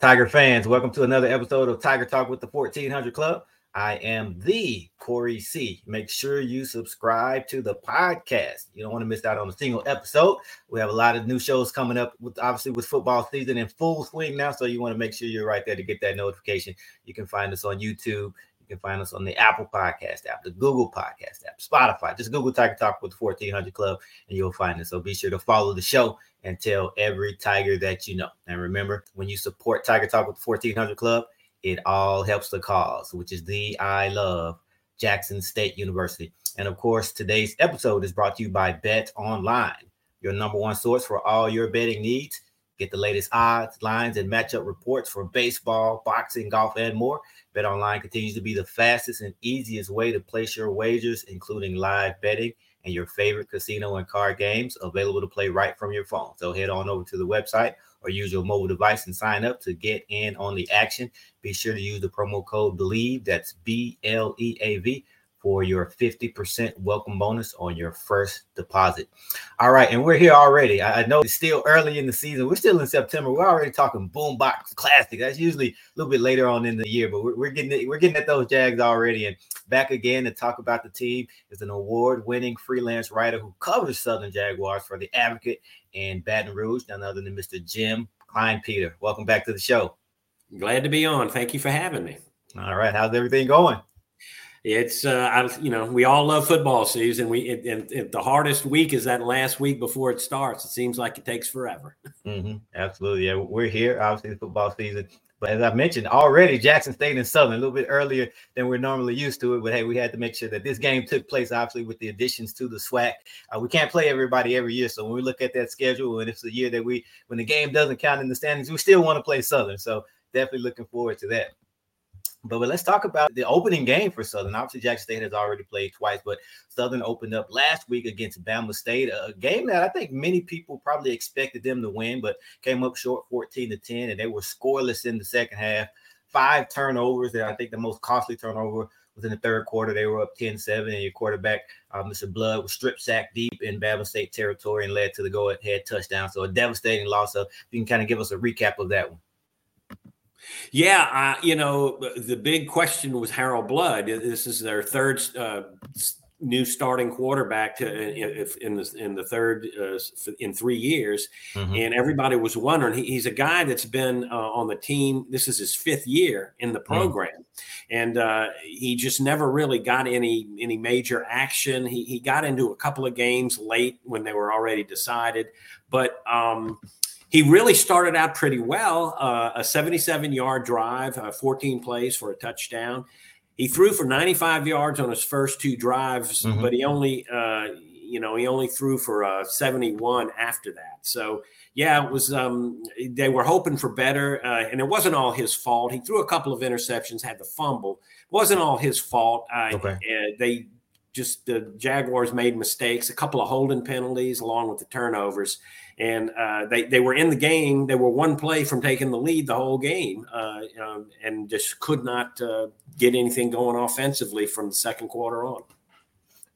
Tiger fans, welcome to another episode of Tiger Talk with the 1400 Klub. I am the Corey C. Make sure you subscribe to the podcast. You don't want to miss out on a single episode. We have a lot of new shows coming up with obviously with football season in full swing now. So you want to make sure you're right there to get that notification. You can find us on YouTube. You can find us on the Apple Podcast app, the Google Podcast app, Spotify. Just Google Tiger Talk with 1400 Klub and you'll find us. So be sure to follow the show and tell every Tiger that you know. And remember, when you support Tiger Talk with the 1400 Klub, it all helps the cause, which is the I love Jackson State University. And of course, today's episode is brought to you by Bet Online, your number one source for all your betting needs. Get the latest odds, lines, and matchup reports for baseball, boxing, golf, and more. Bet Online continues to be the fastest and easiest way to place your wagers, including live betting and your favorite casino and card games available to play right from your phone. So head on over to the website or use your mobile device and sign up to get in on the action. Be sure to use the promo code BLEAV, that's B L E A V, for your 50% welcome bonus on your first deposit. All right, and we're here already. I know it's still early in the season. We're still in September. We're already talking boombox classic. That's usually a little bit later on in the year, but we're, we're getting it, we're getting at those Jags already. And back again to talk about the team is an award-winning freelance writer who covers Southern Jaguars for the Advocate and Baton Rouge, none other than Mr. Jim Kleinpeter. Welcome back to the show. Glad to be on. Thank you for having me. All right, how's everything going? It's uh, I, you know we all love football season. We and, and, the hardest week is that last week before it starts. It seems like it takes forever. Mm-hmm. Absolutely, yeah. We're here, obviously, the football season. But as I mentioned already, Jackson State and Southern a little bit earlier than we're normally used to it. But hey, we had to make sure that this game took place, obviously, with the additions to the SWAC. Uh, we can't play everybody every year, so when we look at that schedule, and it's a year that we, when the game doesn't count in the standings, we still want to play Southern. So definitely looking forward to that. But, but let's talk about the opening game for Southern. Obviously, Jackson State has already played twice, but Southern opened up last week against Bama State, a game that I think many people probably expected them to win, but came up short 14 to 10, and they were scoreless in the second half. Five turnovers, that I think the most costly turnover was in the third quarter. They were up 10 7, and your quarterback, uh, Mr. Blood, was strip sacked deep in Bama State territory and led to the go ahead touchdown. So a devastating loss. So you can kind of give us a recap of that one. Yeah, uh, you know, the big question was Harold Blood. This is their third uh, new starting quarterback to, in the in the third uh, in three years, mm-hmm. and everybody was wondering. He, he's a guy that's been uh, on the team. This is his fifth year in the mm. program, mm-hmm. and uh, he just never really got any any major action. He he got into a couple of games late when they were already decided, but. Um, he really started out pretty well uh, a 77 yard drive, uh, 14 plays for a touchdown. He threw for 95 yards on his first two drives, mm-hmm. but he only, uh, you know, he only threw for uh, 71 after that. So, yeah, it was, um, they were hoping for better, uh, and it wasn't all his fault. He threw a couple of interceptions, had the fumble. It wasn't all his fault. okay. Uh, they, just the Jaguars made mistakes, a couple of holding penalties along with the turnovers, and uh, they they were in the game. They were one play from taking the lead the whole game, uh, um, and just could not uh, get anything going offensively from the second quarter on.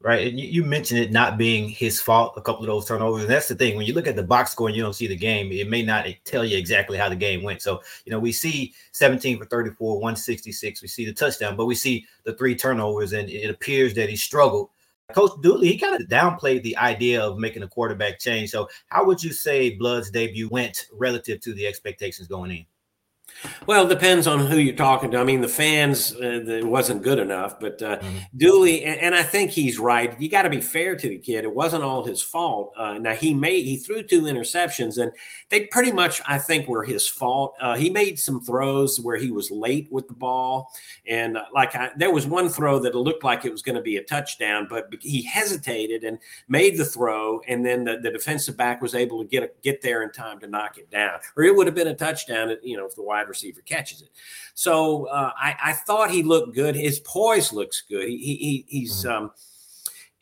Right, and you, you, mentioned it not being his fault. A couple of those turnovers, and that's the thing. When you look at the box score and you don't see the game, it may not tell you exactly how the game went. So you know, we see 17 for 34, 166. We see the touchdown, but we see the three turnovers, and it appears that he struggled Coach Dooley, he kind of downplayed the idea of making a quarterback change. So, how would you say Blood's debut went relative to the expectations going in? Well, it depends on who you're talking to. I mean, the fans, uh, it wasn't good enough, but uh, mm-hmm. Dooley, and, and, I think he's right. You got to be fair to the kid. It wasn't all his fault. Uh, now he made he threw two interceptions, and they pretty much I think were his fault. Uh, he made some throws where he was late with the ball, and uh, like I, there was one throw that looked like it was going to be a touchdown, but he hesitated and made the throw, and then the, the defensive back was able to get a, get there in time to knock it down, or it would have been a touchdown. You know, if the wide receiver catches it. So uh, I, I, thought he looked good. His poise looks good. He, he he's mm-hmm. um,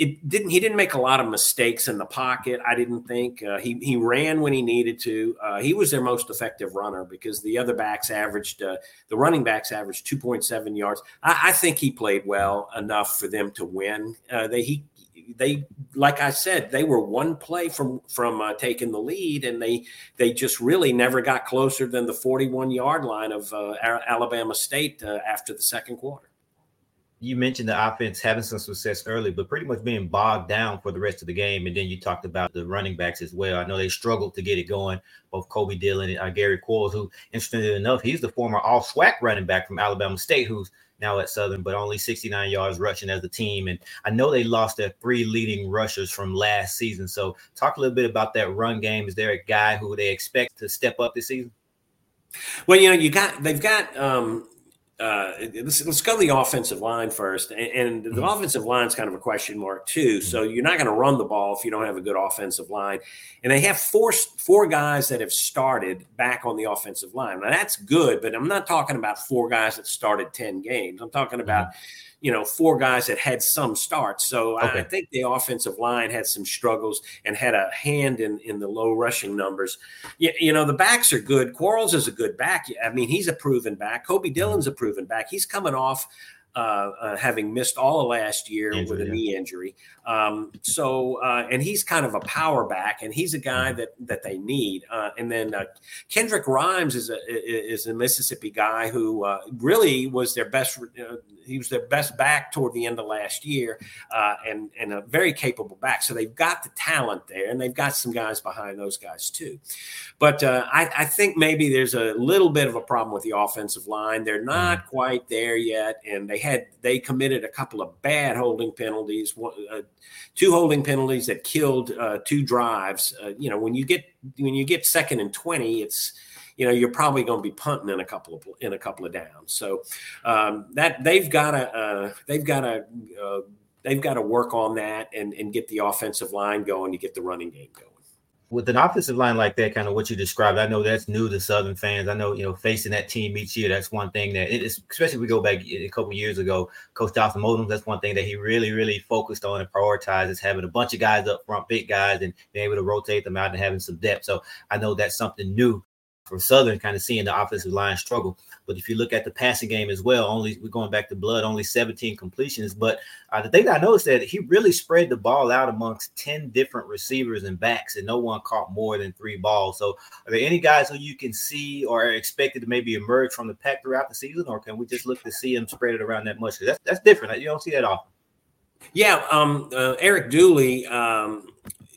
it didn't he didn't make a lot of mistakes in the pocket. I didn't think uh, he he ran when he needed to. Uh, he was their most effective runner because the other backs averaged uh, the running backs averaged two point seven yards. I, I, think he played well enough for them to win. Uh, they he they like I said, they were one play from from uh, taking the lead, and they they just really never got closer than the 41 yard line of uh, Alabama State after the second quarter. You mentioned the offense having some success early, but pretty much being bogged down for the rest of the game. And then you talked about the running backs as well. I know they struggled to get it going. Both Kobe Dillon and uh, Gary Quarles, who, interestingly enough, he's the former All SWAC running back from Alabama State, who's now at Southern, but only 69 yards rushing as a team. And I know they lost their three leading rushers from last season. So talk a little bit about that run game. Is there a guy who they expect to step up this season? Well, you know, you got they've got um, uh, let's, let's go to the offensive line first. And, and the mm-hmm. offensive line is kind of a question mark too. Mm-hmm. So you're not going to run the ball if you don't have a good offensive line. And they have four four guys that have started back on the offensive line. Now that's good, but I'm not talking about four guys that started ten games. I'm talking about. Mm-hmm you know, four guys that had some starts. So okay. I think the offensive line had some struggles and had a hand in in the low rushing numbers. You, you know, the backs are good. Quarles is a good back. I mean, he's a proven back. Kobe mm-hmm. Dillon's a proven back. He's coming off uh, uh, having missed all of last year injury, with a knee injury. Um, so, uh, and he's kind of a power back, and he's a guy mm-hmm. that that they need. Uh, and then uh, Kendrick Rhymes is a is a Mississippi guy who uh, really was their best. he was their best back toward the end of last year, and and a very capable back. So they've got the talent there, and they've got some guys behind those guys too. But I, I think maybe there's a little bit of a problem with the offensive line. They're not mm-hmm. quite there yet, and they had they committed a couple of bad holding penalties, one, uh, two holding penalties that killed uh, two drives. Uh, you know, when you get when you get second and twenty, it's you know you're probably going to be punting in a couple of in a couple of downs. So um, that they've got a uh, they've got to uh, they've got to work on that and and get the offensive line going to get the running game going with an offensive line like that, kind of what you described, I know that's new to Southern fans. I know, you know, facing that team each year, that's one thing that especially if we go back a couple years ago, Coach Dawson Odums, that's one thing that he really, really focused on and prioritized is having a bunch of guys up front, big guys, and being able to rotate them out and having some depth. So I know that's something new for Southern, kind of seeing the offensive line struggle. But if you look at the passing game as well, only we're going back to blood, only 17 completions. But uh, the thing I noticed that he really spread the ball out amongst 10 different receivers and backs, and no one caught more than three balls. So, are there any guys who you can see or are expected to maybe emerge from the pack throughout the season, or can we just look to see him spread it around that much? That's that's different. You don't see that often. Yeah, um, uh, Eric Dooley. Um,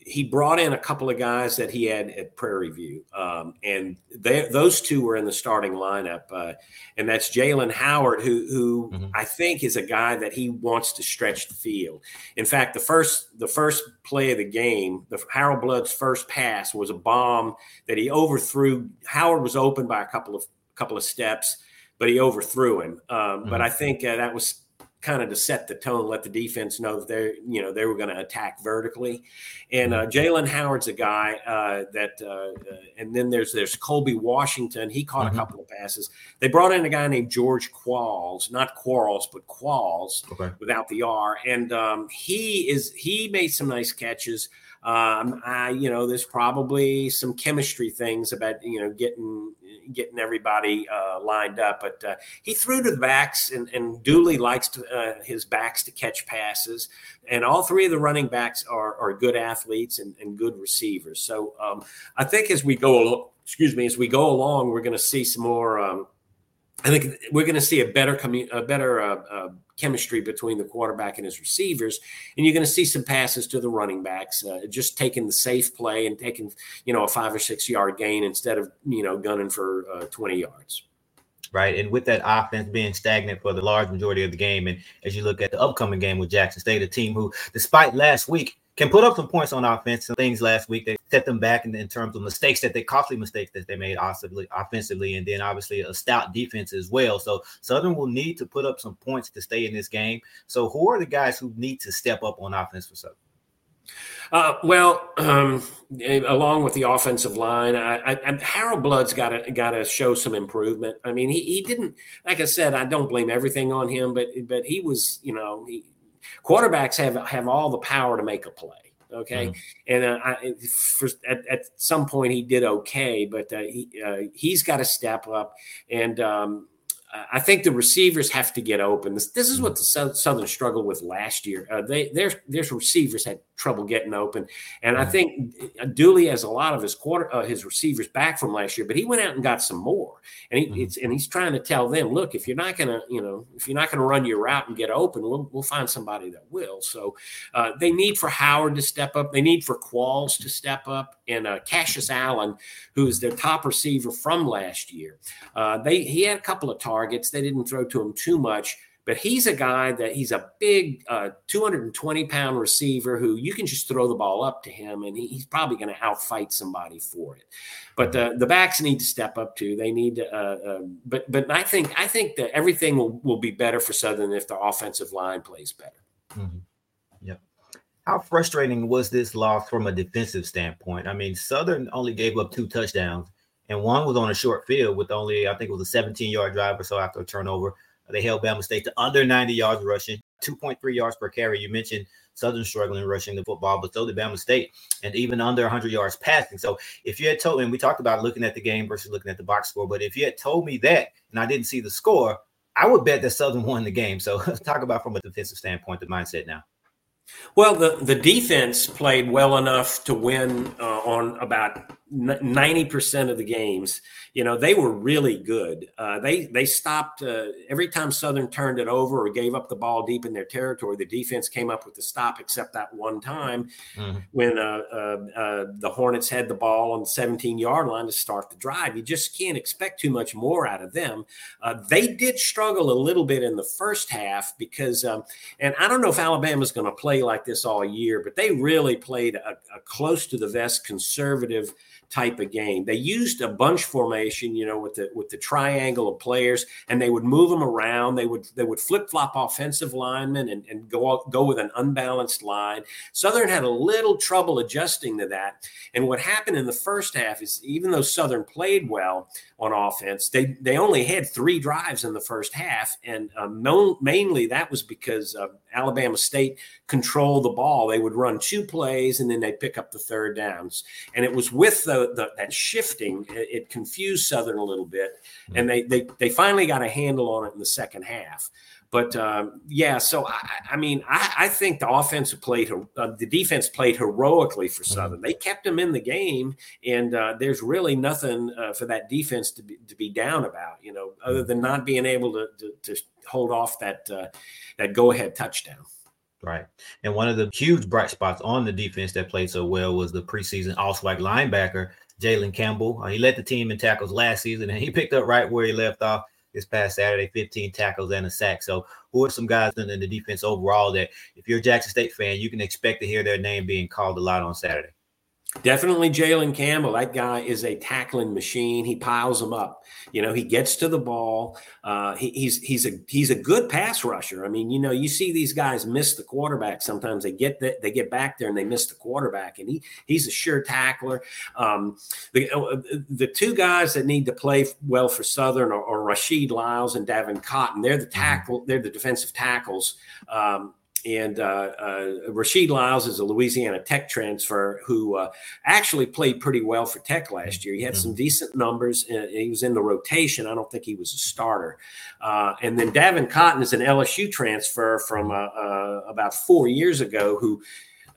he brought in a couple of guys that he had at Prairie View, um, and they, those two were in the starting lineup. Uh, and that's Jalen Howard, who, who mm-hmm. I think is a guy that he wants to stretch the field. In fact, the first the first play of the game, the Harold Blood's first pass was a bomb that he overthrew. Howard was open by a couple of couple of steps, but he overthrew him. Um, mm-hmm. But I think uh, that was kind of to set the tone, let the defense know that they're, you know, they were going to attack vertically. And uh, mm-hmm. Jalen Howard's a guy uh, that, uh, uh, and then there's there's Colby Washington. He caught mm-hmm. a couple of passes. They brought in a guy named George Qualls, not Quarles, but Qualls, okay. without the R. And um, he is he made some nice catches. Um, I, you know, there's probably some chemistry things about you know getting getting everybody uh, lined up. But uh, he threw to the backs, and, and Dooley likes to, uh, his backs to catch passes. And all three of the running backs are, are good athletes and, and good receivers. So um, I think as we go, excuse me, as we go along, we're going to see some more. Um, I think we're going to see a better commu- a better uh, uh, chemistry between the quarterback and his receivers, and you're going to see some passes to the running backs, uh, just taking the safe play and taking you know a five or six yard gain instead of you know gunning for uh, 20 yards. right? And with that offense being stagnant for the large majority of the game, and as you look at the upcoming game with Jackson State, a team who, despite last week, can put up some points on offense. Some things last week they set them back in, in terms of mistakes that they costly mistakes that they made offensively, offensively, and then obviously a stout defense as well. So Southern will need to put up some points to stay in this game. So who are the guys who need to step up on offense for Southern? Uh, well, um, along with the offensive line, I, I, Harold Blood's got to got to show some improvement. I mean, he, he didn't, like I said, I don't blame everything on him, but but he was, you know, he, quarterbacks have have all the power to make a play. Okay, mm-hmm. and uh, I, for, at, at, some point he did okay, but uh, he uh, he's got to step up and. Um, I think the receivers have to get open. This, this is what the Southern struggled with last year. Uh, they their their receivers had trouble getting open. And I think Dooley has a lot of his quarter uh, his receivers back from last year, but he went out and got some more. And he, mm-hmm. and he's trying to tell them, look, if you're not going to, you know, if you're not going to run your route and get open, we'll, we'll find somebody that will. So uh, they need for Howard to step up. They need for Qualls to step up, and uh, Cassius Allen, who's their top receiver from last year. Uh, they he had a couple of targets. They didn't throw to him too much but he's a guy that he's a big uh, 220 pound receiver who you can just throw the ball up to him and he, he's probably going to outfight somebody for it. But uh, the backs need to step up too. They need to, uh, uh, but but I think I think that everything will, will be better for Southern if the offensive line plays better. Mm-hmm. Yep. How frustrating was this loss from a defensive standpoint? I mean, Southern only gave up two touchdowns, and one was on a short field with only I think it was a 17 yard drive or so after a turnover. They held Bama State to under 90 yards rushing, 2.3 yards per carry. You mentioned Southern struggling rushing the football, but so did Bama State, and even under 100 yards passing. So if you had told, and we talked about looking at the game versus looking at the box score, but if you had told me that and I didn't see the score, I would bet that Southern won the game. So talk about from a defensive standpoint the mindset now. Well, the, the defense played well enough to win uh, on about 90% of the games. You know they were really good. Uh, they they stopped uh, every time southern turned it over or gave up the ball deep in their territory the defense came up with the stop except that one time mm-hmm. when uh, uh, uh the hornets had the ball on the 17 yard line to start the drive. You just can't expect too much more out of them. Uh, they did struggle a little bit in the first half because um, and i don't know if alabama's going to play like this all year but they really played a, a close to the vest conservative type of game. They used a bunch formation, you know, with the with the triangle of players, and they would move them around. They would they would flip flop offensive linemen and, and go go with an unbalanced line. Southern had a little trouble adjusting to that. And what happened in the first half is even though Southern played well on offense, they they only had three drives in the first half, and uh, mainly that was because uh, Alabama State controlled the ball. They would run two plays and then they'd pick up the third downs, and it was with the the, the that shifting, it, it, confused Southern a little bit, and they, they they finally got a handle on it in the second half. But um, yeah, so I, I mean, I, I, think the offense played, uh, the defense played heroically for mm-hmm. Southern. They kept them in the game, and uh, there's really nothing uh, for that defense to be, to be down about, you know, other mm-hmm. than not being able to, to, to hold off that uh, that go ahead touchdown. Right. And one of the huge bright spots on the defense that played so well was the preseason all SWAC linebacker, Jalen Campbell. Uh, he led the team in tackles last season and he picked up right where he left off this past Saturday 15 tackles and a sack. So, who are some guys in the defense overall that if you're a Jackson State fan, you can expect to hear their name being called a lot on Saturday? Definitely Jalen Campbell. That guy is a tackling machine. He piles them up. You know, he gets to the ball. Uh, he, he's he's a he's a good pass rusher. I mean, you know, you see these guys miss the quarterback. Sometimes they get the, they get back there and they miss the quarterback, and he he's a sure tackler. Um, the uh, the two guys that need to play well for Southern are, are Rashid Lyles and Davin Cotton. They're the mm-hmm. tackle. They're the defensive tackles. Um, and uh, uh, Rashid Lyles is a Louisiana Tech transfer who uh, actually played pretty well for Tech last year. He had some mm-hmm. decent numbers. he was in the rotation. I don't think he was a starter. Uh, and then Davin Cotton is an LSU transfer from uh, uh, about four years ago who.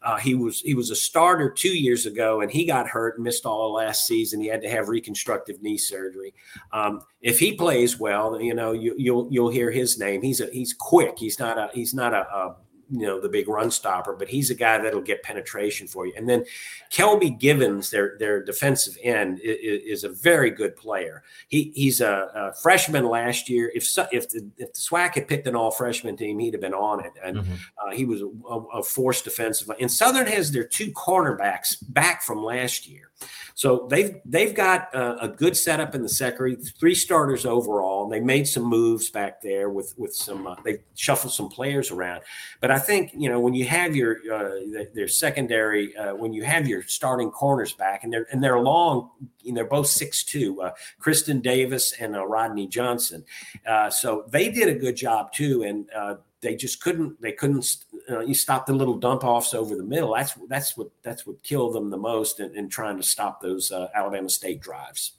Uh, he was he was a starter two years ago, and he got hurt and missed all of last season. He had to have reconstructive knee surgery. Um, if he plays well, you know you, will you'll, you'll hear his name. He's a he's quick. He's not a he's not a, a you know the big run stopper, but he's a guy that'll get penetration for you. And then Kelby Givens, their their defensive end, is, is a very good player. He he's a, a, freshman last year. If if the if the SWAC had picked an all freshman team, he'd have been on it. And mm-hmm. uh, he was a, a force defensive. And Southern has their two cornerbacks back from last year. So they've they've got a, a good setup in the secondary, three starters overall. They made some moves back there with with some uh, they shuffled some players around. But I think you know when you have your uh, their secondary uh, when you have your starting corners back and they're and they're long, know, they're both six two, uh, Kristen Davis and uh, Rodney Johnson. Uh, so they did a good job too, and they just couldn't they couldn't you stop the little dump offs over the middle that's that's what that's what killed them the most in, in trying to stop those uh, alabama state drives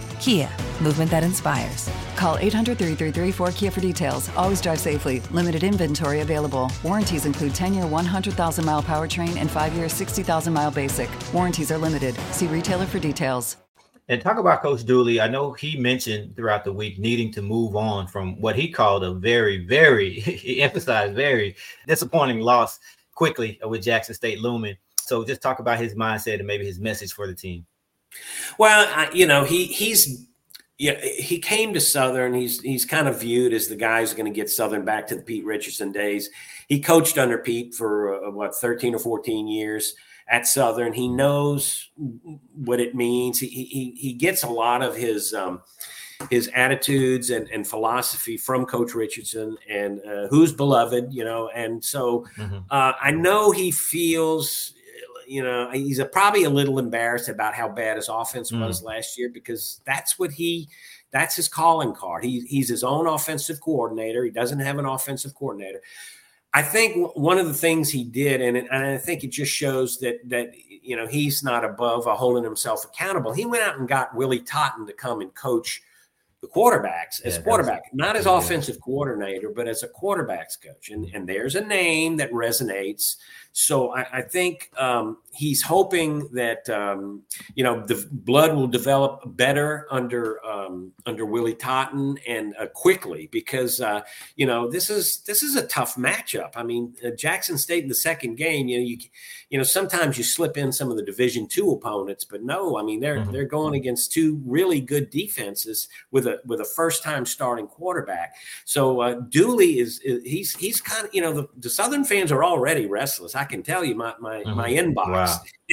Kia, movement that inspires. Call 800 333 4KIA for details. Always drive safely. Limited inventory available. Warranties include 10 year 100,000 mile powertrain and 5 year 60,000 mile basic. Warranties are limited. See retailer for details. And talk about Coach Dooley. I know he mentioned throughout the week needing to move on from what he called a very, very, he emphasized very disappointing loss quickly with Jackson State looming. So just talk about his mindset and maybe his message for the team. Well, I, you know, he he's yeah, he came to Southern. He's he's kind of viewed as the guy who's going to get Southern back to the Pete Richardson days. He coached under Pete for uh, what thirteen or fourteen years at Southern. He knows what it means. He he he gets a lot of his um, his attitudes and, and philosophy from Coach Richardson and uh, who's beloved, you know. And so mm-hmm. uh, I know he feels you know, he's a, probably a little embarrassed about how bad his offense mm. was last year because that's what he that's his calling card. He, he's his own offensive coordinator. He doesn't have an offensive coordinator. I think one of the things he did, and, it, and I think it just shows that that you know he's not above holding himself accountable. He went out and got Willie Totten to come and coach the quarterbacks as yeah, quarterback, not as offensive coordinator, but as a quarterbacks coach. And and there's a name that resonates so I, I think um, he's hoping that um, you know the blood will develop better under um, under Willie Totten and uh, quickly because uh, you know this is this is a tough matchup. I mean uh, Jackson State in the second game, you know you you know sometimes you slip in some of the Division two opponents, but no, I mean they're mm-hmm. they're going against two really good defenses with a with a first time starting quarterback. So uh, Dooley is, is he's he's kind of you know the, the Southern fans are already restless. I can tell you my my, mm-hmm. my inbox wow.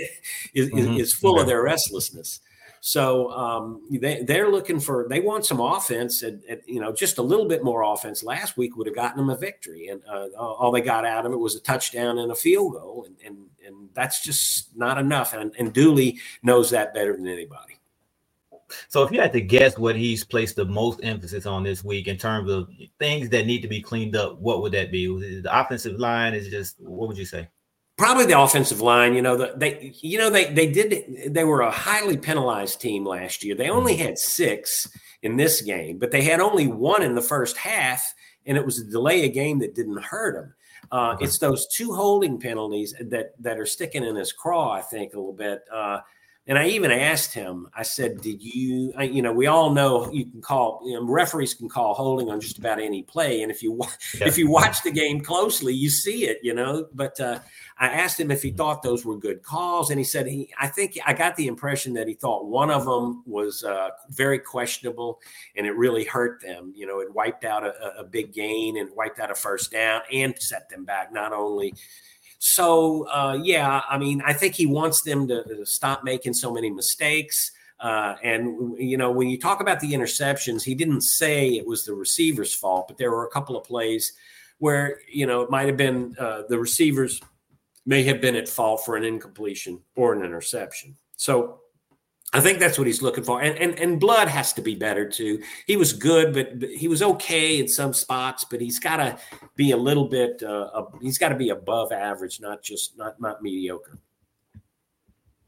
is, mm-hmm. is, full of their restlessness. So um, they they're looking for they want some offense and, and, you know just a little bit more offense. Last week would have gotten them a victory, and uh, all they got out of it was a touchdown and a field goal, and and, and that's just not enough. And, and Dooley knows that better than anybody. So, if you had to guess what he's placed the most emphasis on this week in terms of things that need to be cleaned up, what would that be? The offensive line is just what would you say? probably the offensive line. You know, the, they you know they they did they were a highly penalized team last year. They only had six in this game, but they had only one in the first half, and it was a delay a game that didn't hurt them. Uh, okay. It's those two holding penalties that that are sticking in his craw, I think, a little bit. Uh, and I even asked him, I said, Did you, I, you know, we all know you can call, you know, referees can call holding on just about any play. And if you, yeah. if you watch the game closely, you see it, you know. But uh, I asked him if he thought those were good calls. And he said, he, I think I got the impression that he thought one of them was uh, very questionable and it really hurt them. You know, it wiped out a, a big gain and wiped out a first down and set them back, not only so uh, yeah, I mean, I think he wants them to, to stop making so many mistakes. Uh, and you know, when you talk about the interceptions, he didn't say it was the receiver's fault, but there were a couple of plays where you know it might have been uh, the receivers may have been at fault for an incompletion or an interception. So I think that's what he's looking for. And, and and Blood has to be better too. He was good, but, but he was okay in some spots. But he's got to be a little bit. Uh, he's got to be above average, not just not not mediocre.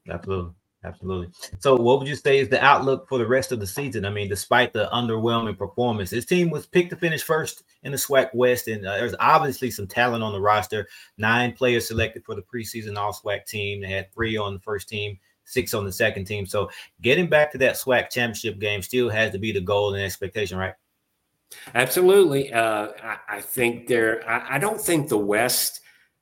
Absolutely. Absolutely. So, what would you say is the outlook for the rest of the season? I mean, despite the underwhelming performance, this team was picked to finish first in the SWAC West, and uh, there's obviously some talent on the roster. Nine players selected for the preseason All SWAC team. They had three on the first team, six on the second team. So, getting back to that SWAC championship game still has to be the goal and expectation, right? Absolutely. Uh, I, I, think there. I, I, don't think the West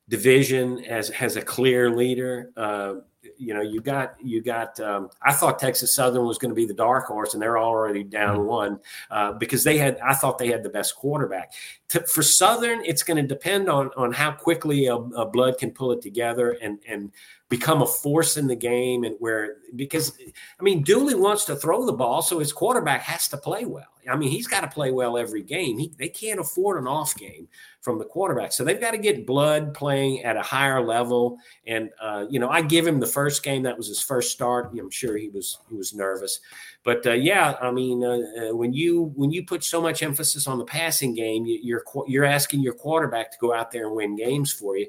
division has has a clear leader. Uh, you know, you got you got. Um, I thought Texas Southern was going to be the dark horse, and they're already down mm-hmm. one uh, because they had. I thought they had the best quarterback. To, for Southern, it's going to depend on on how quickly a, a Blood can pull it together and and become a force in the game and where because I mean Dooley wants to throw the ball, so his quarterback has to play well. I mean, he's got to play well every game. He, they can't afford an off game from the quarterback, so they've got to get Blood playing at a higher level. And uh, you know, I give him the first game that was his first start. I'm sure he was he was nervous, but uh, yeah, I mean, uh, uh when you when you put so much emphasis on the passing game, you, you're you're asking your quarterback to go out there and win games for you.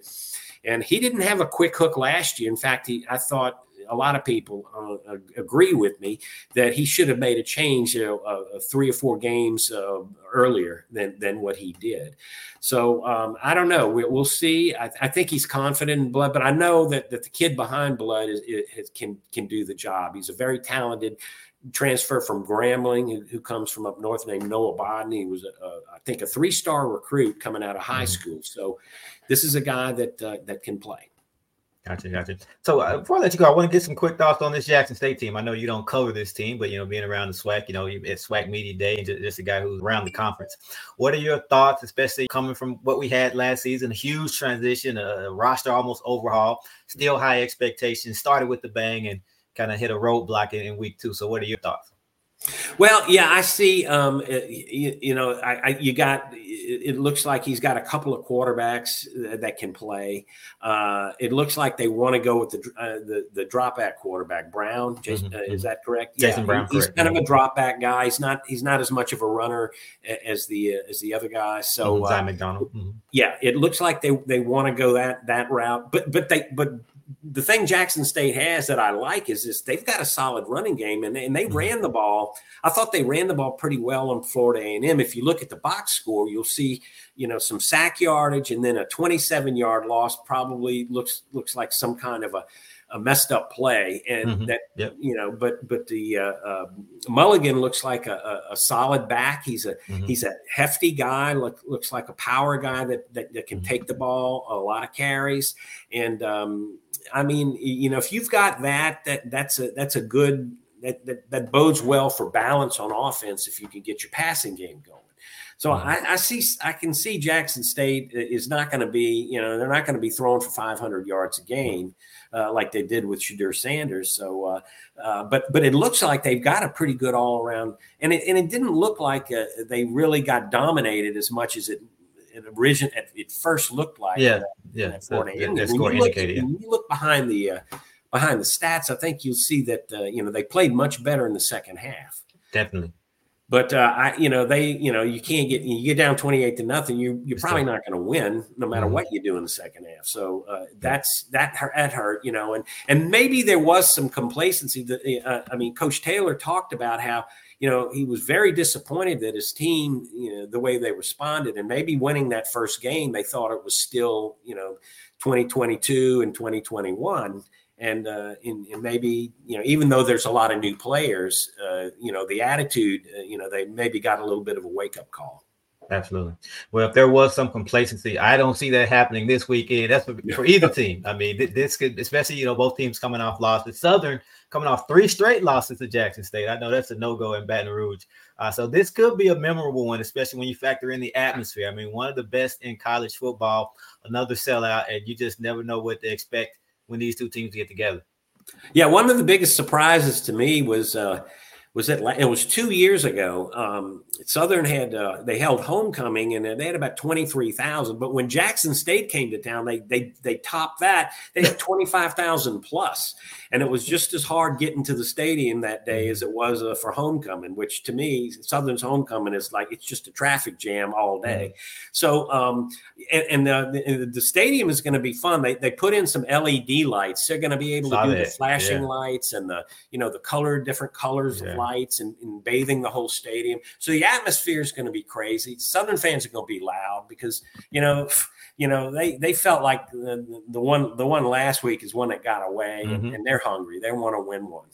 And he didn't have a quick hook last year. In fact, he, I thought a lot of people uh, agree with me that he should have made a change uh, uh, three or four games uh, earlier than, than what he did. So um, I don't know. We, will see. I, I, think he's confident in Blood, but I know that, that the kid behind Blood is, is, can can do the job. He's a very talented transfer from Grambling, who, who, comes from up north, named Noah Bodden. He was, a, a, I think, a three-star recruit coming out of high mm-hmm. school. So this is a guy that uh, that can play. Gotcha, gotcha. So uh, before I let you go, I want to get some quick thoughts on this Jackson State team. I know you don't cover this team, but you know, being around the SWAC, you know, it's SWAC Media Day, and just, just a guy who's around the conference. What are your thoughts, especially coming from what we had last season? A huge transition, a roster almost overhaul, still high expectations. Started with the bang and kind of hit a roadblock in, in week two. So, what are your thoughts? Well, yeah, I see. Um, you, you know, I, I, you got. It looks like he's got a couple of quarterbacks that can play. Uh, it looks like they want to go with the uh, the, the drop back quarterback Brown. Jason, mm-hmm. uh, is that correct? Jason yeah, Brown. He's correct. kind of a drop back guy. He's not. He's not as much of a runner as the uh, as the other guys. So mm-hmm. McDonald. Mm-hmm. Yeah, it looks like they they want to go that that route. But but they but the thing Jackson State has that I like is this they've got a solid running game and they, and they mm-hmm. ran the ball. I thought they ran the ball pretty well on Florida A&M. If you look at the box score, you'll see, you know, some sack yardage and then a 27 yard loss probably looks looks like some kind of a a messed up play, and mm-hmm. that yep. you know, but but the uh, uh, Mulligan looks like a, a, a, solid back. He's a mm-hmm. he's a hefty guy. Look, looks like a power guy that that, that can mm-hmm. take the ball a lot of carries. And um, I mean, you know, if you've got that, that that's a that's a good that, that that bodes well for balance on offense if you can get your passing game going. So mm-hmm. I, I, see, I can see Jackson State is not going to be, you know, they're not going to be throwing for 500 yards a game uh, like they did with Shedeur Sanders. So, uh, uh, but but it looks like they've got a pretty good all around, and it and it didn't look like uh, they really got dominated as much as it. It origin it first looked like yeah yeah that, that, that score you indicated. Look, when you look behind the uh, behind the stats, I think you'll see that uh, you know they played much better in the second half. Definitely. But uh, I, you know, they, you know, you can't get you get down twenty eight to nothing. You you're probably not going to win no matter mm-hmm. what you do in the second half. So uh, that's that that hurt, you know, and and maybe there was some complacency. That uh, I mean, Coach Taylor talked about how you know he was very disappointed that his team, you know, the way they responded, and maybe winning that first game, they thought it was still, you know, 2022 and 2021 and uh, and, and, maybe you know even though there's a lot of new players, uh, you know the attitude, uh, you know they maybe got a little bit of a wake up call. Absolutely. Well, if there was some complacency, I don't see that happening this weekend. That's for, for either team. I mean, this could, especially you know, both teams coming off losses. Southern coming off three straight losses to Jackson State. I know that's a no go in Baton Rouge. Uh, so this could be a memorable one, especially when you factor in the atmosphere. I mean, one of the best in college football. Another sellout, and you just never know what to expect when these two teams get together. Yeah, one of the biggest surprises to me was uh, was it it was two years ago um, southern had uh, they held homecoming and they had about 23000 but when jackson state came to town they they they topped that they had 25000 plus and it was just as hard getting to the stadium that day as it was uh, for homecoming which to me southern's homecoming is like it's just a traffic jam all day mm-hmm. so um, and, and the, the, stadium is going to be fun they, they put in some led lights they're going to be able to do it. the flashing yeah. lights and the you know the color different colors yeah. of lights and, and, bathing the whole stadium. So the atmosphere is going to be crazy. Southern fans are going to be loud because you know, you know they they felt like the, the one the one last week is one that got away, mm-hmm. and, and, they're hungry. They want to win one.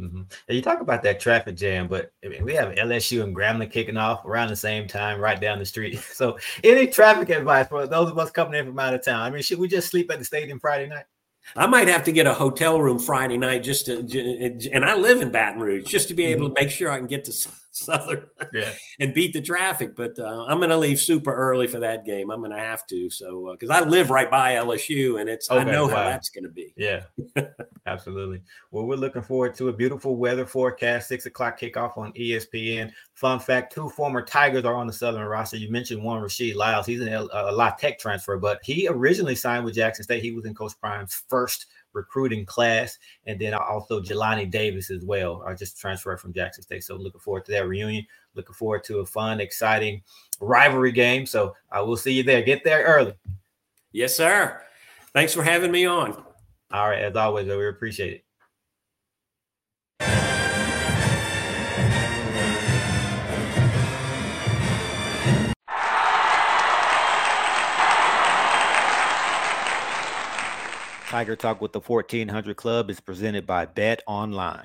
Mm-hmm. you talk about that traffic jam, but I mean, we have LSU and Grambling kicking off around the same time, right down the street. So, any traffic advice for those of us coming in from out of town? I mean, should we just sleep at the stadium Friday night? I might have to get a hotel room Friday night just to, and I live in Baton Rouge just to be able to mm-hmm. make sure I can get to Southern yeah. and beat the traffic. But uh, I'm going to leave super early for that game. I'm going to have to. So, because uh, I live right by LSU and it's, okay, I know wow. how that's going to be. Yeah, absolutely. Well, we're looking forward to a beautiful weather forecast, six o'clock kickoff on ESPN. Fun fact two former Tigers are on the Southern roster. You mentioned one, Rasheed Lyles. He's a, a La Tech transfer, but he originally signed with Jackson State. He was in Coach Prime's first recruiting class, and then also Jelani Davis as well. I just transferred from Jackson State, so looking forward to that reunion. Looking forward to a fun, exciting rivalry game. So I will see you there. Get there early. Yes, sir. Thanks for having me on. All right, as always, we appreciate it. Tiger Talk with the 1400 Klub is presented by Bet Online.